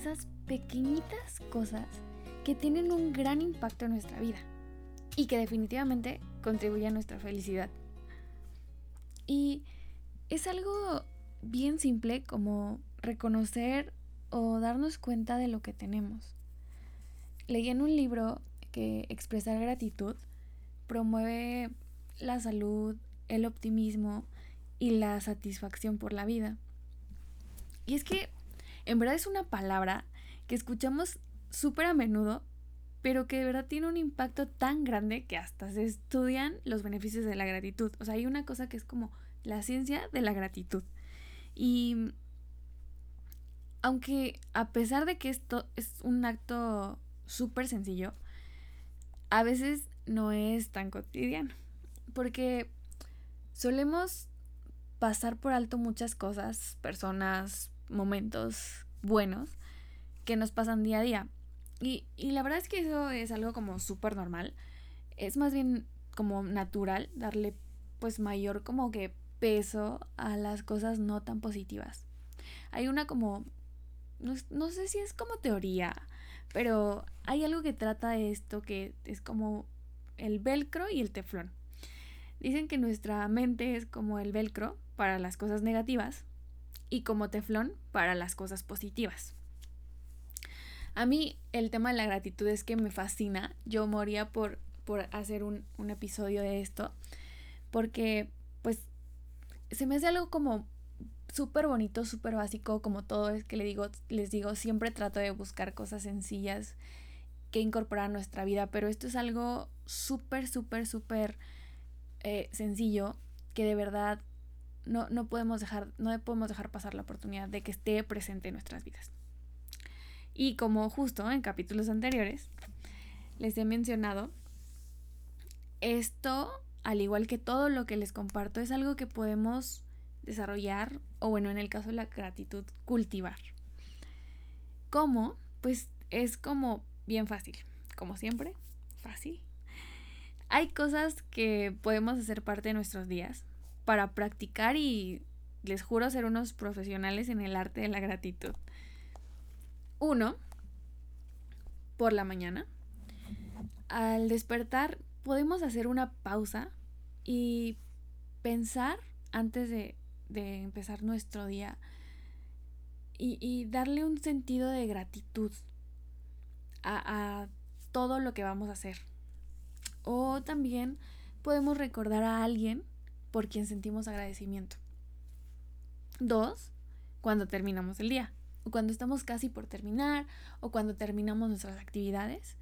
esas pequeñitas cosas que tienen un gran impacto en nuestra vida y que definitivamente contribuye a nuestra felicidad. Y es algo bien simple como reconocer o darnos cuenta de lo que tenemos. Leí en un libro que expresar gratitud promueve la salud, el optimismo y la satisfacción por la vida. Y es que en verdad es una palabra que escuchamos súper a menudo, pero que de verdad tiene un impacto tan grande que hasta se estudian los beneficios de la gratitud. O sea, hay una cosa que es como la ciencia de la gratitud. Y aunque a pesar de que esto es un acto súper sencillo, a veces no es tan cotidiano. Porque solemos pasar por alto muchas cosas, personas, momentos buenos que nos pasan día a día. Y, la verdad es que eso es algo como súper normal. Es más bien como natural darle pues mayor como que peso a las cosas no tan positivas. Hay una como, no, no sé si es como teoría, pero hay algo que trata de esto que es como el velcro y el teflón. Dicen que nuestra mente es como el velcro para las cosas negativas y como teflón para las cosas positivas. A mí el tema de la gratitud es que me fascina. Yo moría por, por hacer un, un episodio de esto. Porque pues se me hace algo como súper bonito, súper básico, como todo es que le digo, les digo, siempre trato de buscar cosas sencillas que incorporar a nuestra vida, pero esto es algo súper, súper, súper eh, sencillo que de verdad no, no, podemos dejar, no podemos dejar pasar la oportunidad de que esté presente en nuestras vidas. Y como justo en capítulos anteriores les he mencionado, esto, al igual que todo lo que les comparto, es algo que podemos desarrollar o bueno, en el caso de la gratitud, cultivar. ¿Cómo? Pues es como bien fácil, como siempre, fácil. Hay cosas que podemos hacer parte de nuestros días para practicar y les juro ser unos profesionales en el arte de la gratitud. Uno, por la mañana, al despertar podemos hacer una pausa y pensar antes de, empezar nuestro día y, y, darle un sentido de gratitud a, a todo lo que vamos a hacer. O también podemos recordar a alguien por quien sentimos agradecimiento. Dos, cuando terminamos el día o cuando estamos casi por terminar o cuando terminamos nuestras actividades,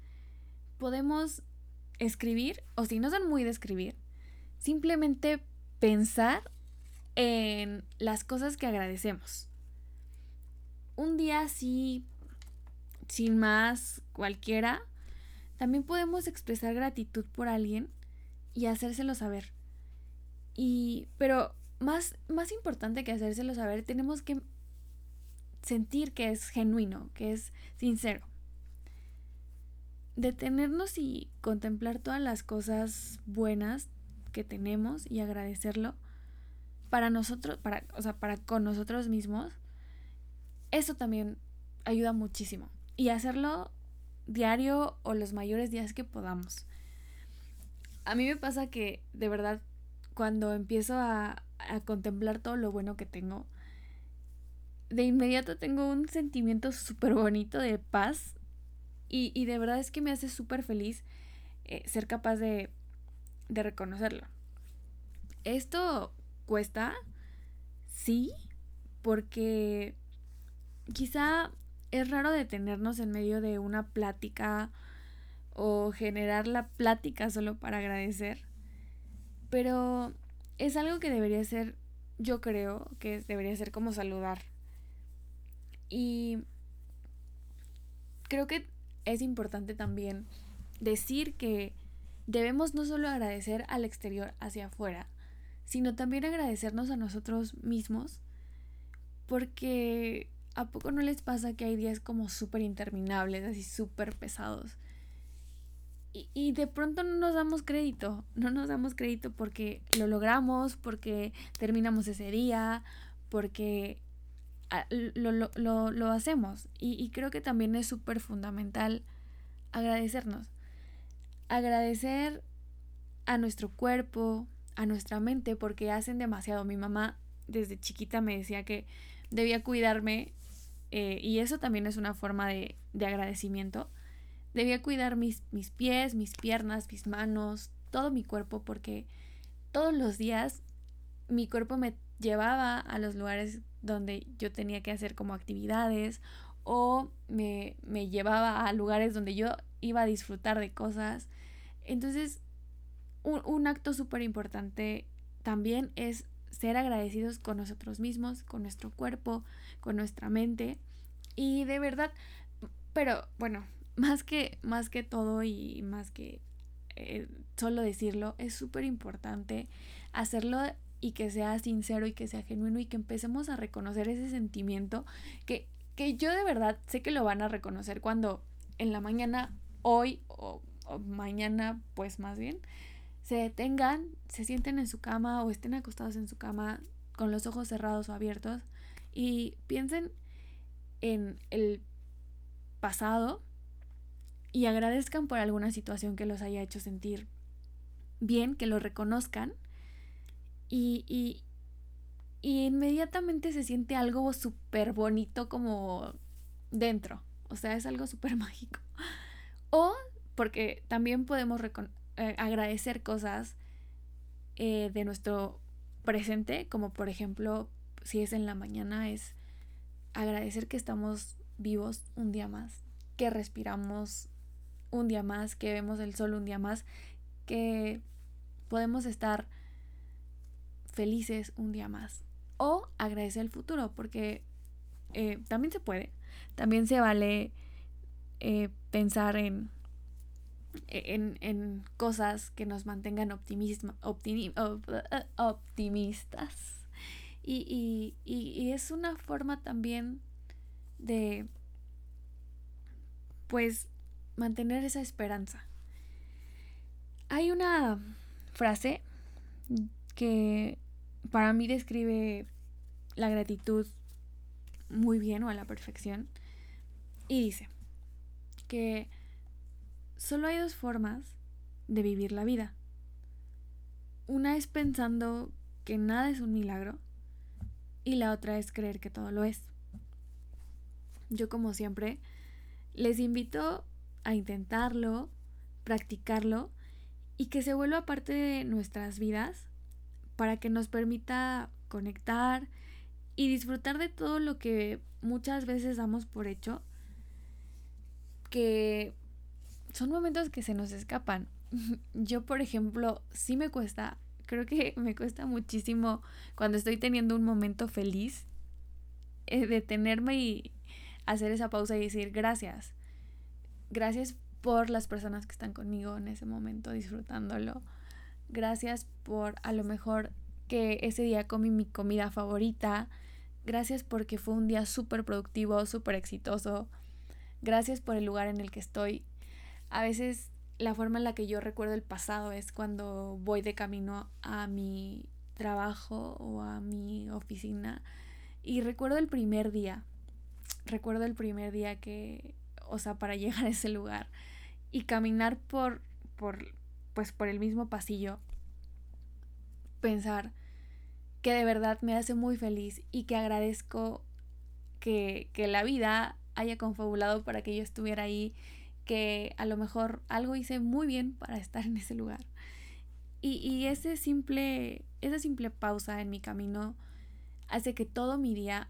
podemos escribir o si no son muy de escribir, simplemente pensar en las cosas que agradecemos. Un día así, sin más, cualquiera, también podemos expresar gratitud por alguien y hacérselo saber. Y, pero más, más importante que hacérselo saber, tenemos que sentir que es genuino, que es sincero. Detenernos y contemplar todas las cosas buenas que tenemos y agradecerlo para nosotros, para, o sea, para con nosotros mismos, eso también ayuda muchísimo. Y hacerlo diario o los mayores días que podamos. A mí me pasa que de verdad cuando empiezo a, a contemplar todo lo bueno que tengo, de inmediato tengo un sentimiento súper bonito de paz y, y, de verdad es que me hace súper feliz eh, ser capaz de, de reconocerlo. Esto cuesta, sí, porque quizá es raro detenernos en medio de una plática o generar la plática solo para agradecer, pero es algo que debería ser, yo creo que debería ser como saludar y creo que es importante también decir que debemos no solo agradecer al exterior hacia afuera, sino también agradecernos a nosotros mismos, porque ¿a poco no les pasa que hay días como súper interminables, así súper pesados? Y, y, de pronto no nos damos crédito, no nos damos crédito porque lo logramos, porque terminamos ese día, porque ah, lo, lo, lo, hacemos. Y, y creo que también es súper fundamental agradecernos. Agradecer a nuestro cuerpo, a nuestra mente, porque hacen demasiado. Mi mamá desde chiquita me decía que debía cuidarme eh, y eso también es una forma de, de agradecimiento. Debía cuidar mis, mis pies, mis piernas, mis manos, todo mi cuerpo, porque todos los días mi cuerpo me llevaba a los lugares donde yo tenía que hacer como actividades o me, me llevaba a lugares donde yo iba a disfrutar de cosas. Entonces, un, un acto súper importante también es ser agradecidos con nosotros mismos, con nuestro cuerpo, con nuestra mente. Y de verdad, pero bueno, más que, más que todo y más que eh, solo decirlo, es súper importante hacerlo y que sea sincero y que sea genuino y que empecemos a reconocer ese sentimiento que, que yo de verdad sé que lo van a reconocer cuando en la mañana, hoy o mañana, pues más bien, se detengan, se sienten en su cama o estén acostados en su cama con los ojos cerrados o abiertos y piensen en el pasado y agradezcan por alguna situación que los haya hecho sentir bien, que lo reconozcan y, y, y inmediatamente se siente algo súper bonito como dentro, o sea, es algo súper mágico. O porque también podemos eh, agradecer cosas eh, de nuestro presente, como por ejemplo, si es en la mañana, es agradecer que estamos vivos un día más, que respiramos un día más, que vemos el sol un día más, que podemos estar felices un día más. O agradecer el futuro, porque eh, también se puede. También se vale pensar en en, en cosas que nos mantengan optimismo, optimistas. Y, y, y, es una forma también de, pues, mantener esa esperanza. Hay una frase que para mí describe la gratitud muy bien o a la perfección. Y dice que Solo hay dos formas de vivir la vida. Una es pensando que nada es un milagro y la otra es creer que todo lo es. Yo como siempre les invito a intentarlo, practicarlo y que se vuelva parte de nuestras vidas para que nos permita conectar y disfrutar de todo lo que muchas veces damos por hecho que son momentos que se nos escapan. Yo, por ejemplo, sí me cuesta, creo que me cuesta muchísimo cuando estoy teniendo un momento feliz, eh, detenerme y hacer esa pausa y decir gracias. Gracias por las personas que están conmigo en ese momento disfrutándolo. Gracias por a lo mejor que ese día comí mi comida favorita. Gracias porque fue un día súper productivo, súper exitoso. Gracias por el lugar en el que estoy a veces la forma en la que yo recuerdo el pasado es cuando voy de camino a mi trabajo o a mi oficina y recuerdo el primer día, recuerdo el primer día que, o sea, para llegar a ese lugar y caminar por, por, pues por el mismo pasillo, pensar que de verdad me hace muy feliz y que agradezco que, que la vida haya confabulado para que yo estuviera ahí que a lo mejor algo hice muy bien para estar en ese lugar. Y, ese simple, esa simple pausa en mi camino hace que todo mi día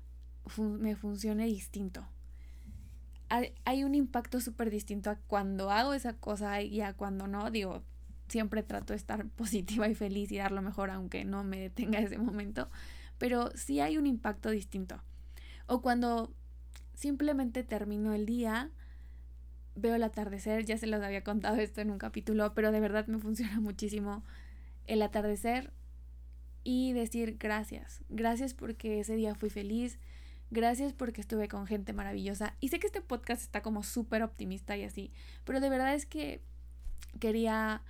me funcione distinto. Hay, un impacto súper distinto a cuando hago esa cosa y a cuando no. Digo, siempre trato de estar positiva y feliz y dar lo mejor aunque no me detenga ese momento. Pero sí hay un impacto distinto. O cuando simplemente termino el día veo el atardecer, ya se los había contado esto en un capítulo, pero de verdad me funciona muchísimo el atardecer y decir gracias, gracias porque ese día fui feliz, gracias porque estuve con gente maravillosa. Y sé que este podcast está como súper optimista y así, pero de verdad es que quería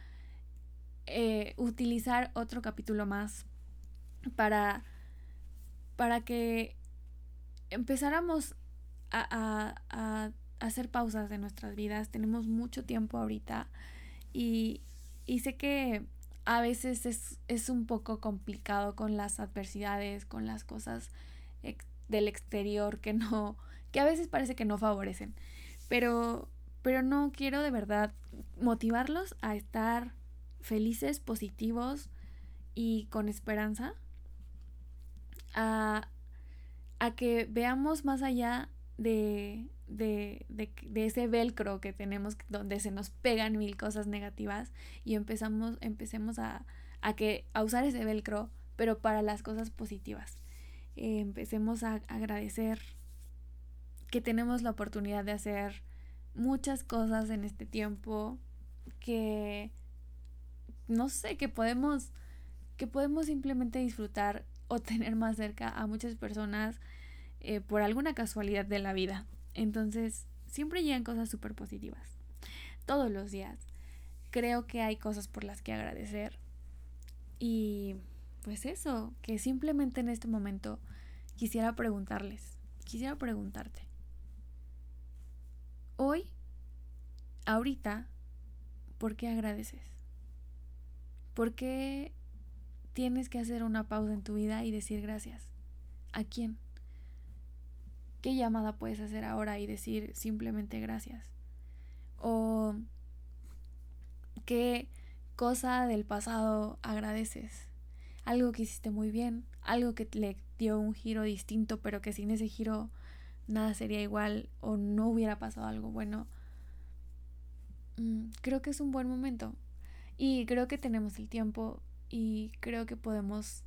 eh, utilizar otro capítulo más para para que empezáramos a, a, hacer pausas de nuestras vidas. Tenemos mucho tiempo ahorita y, y sé que a veces es, es, un poco complicado con las adversidades, con las cosas del exterior que no, que a veces parece que no favorecen. Pero, pero no quiero de verdad motivarlos a estar felices, positivos y con esperanza. A, a que veamos más allá de, de, de, de, ese velcro que tenemos donde se nos pegan mil cosas negativas y empezamos, empecemos a, a, que, a usar ese velcro, pero para las cosas positivas. Eh, empecemos a agradecer que tenemos la oportunidad de hacer muchas cosas en este tiempo, que no sé, que podemos, que podemos simplemente disfrutar o tener más cerca a muchas personas eh, por alguna casualidad de la vida. Entonces, siempre llegan cosas súper positivas. Todos los días. Creo que hay cosas por las que agradecer. Y pues eso, que simplemente en este momento quisiera preguntarles, quisiera preguntarte. Hoy, ahorita, ¿por qué agradeces? ¿Por qué tienes que hacer una pausa en tu vida y decir gracias? ¿A quién? ¿Qué llamada puedes hacer ahora y decir simplemente gracias? ¿O qué cosa del pasado agradeces? Algo que hiciste muy bien, algo que le dio un giro distinto, pero que sin ese giro nada sería igual o no hubiera pasado algo bueno. Mm, creo que es un buen momento y creo que tenemos el tiempo y creo que podemos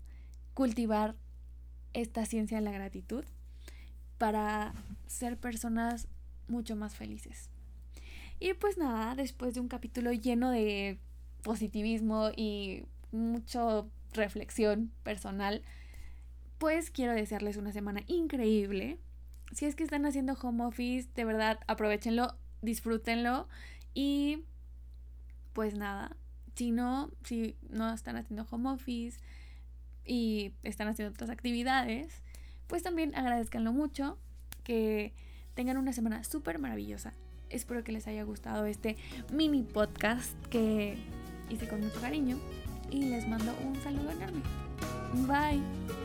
cultivar esta ciencia de la gratitud para ser personas mucho más felices. Y pues nada, después de un capítulo lleno de positivismo y mucho reflexión personal, pues quiero desearles una semana increíble. Si es que están haciendo home office, de verdad, aprovechenlo, disfrútenlo y pues nada, si no, si no están haciendo home office y están haciendo otras actividades, pues también agradezcanlo mucho, que tengan una semana súper maravillosa. Espero que les haya gustado este mini podcast que hice con mucho cariño y les mando un saludo enorme. Bye.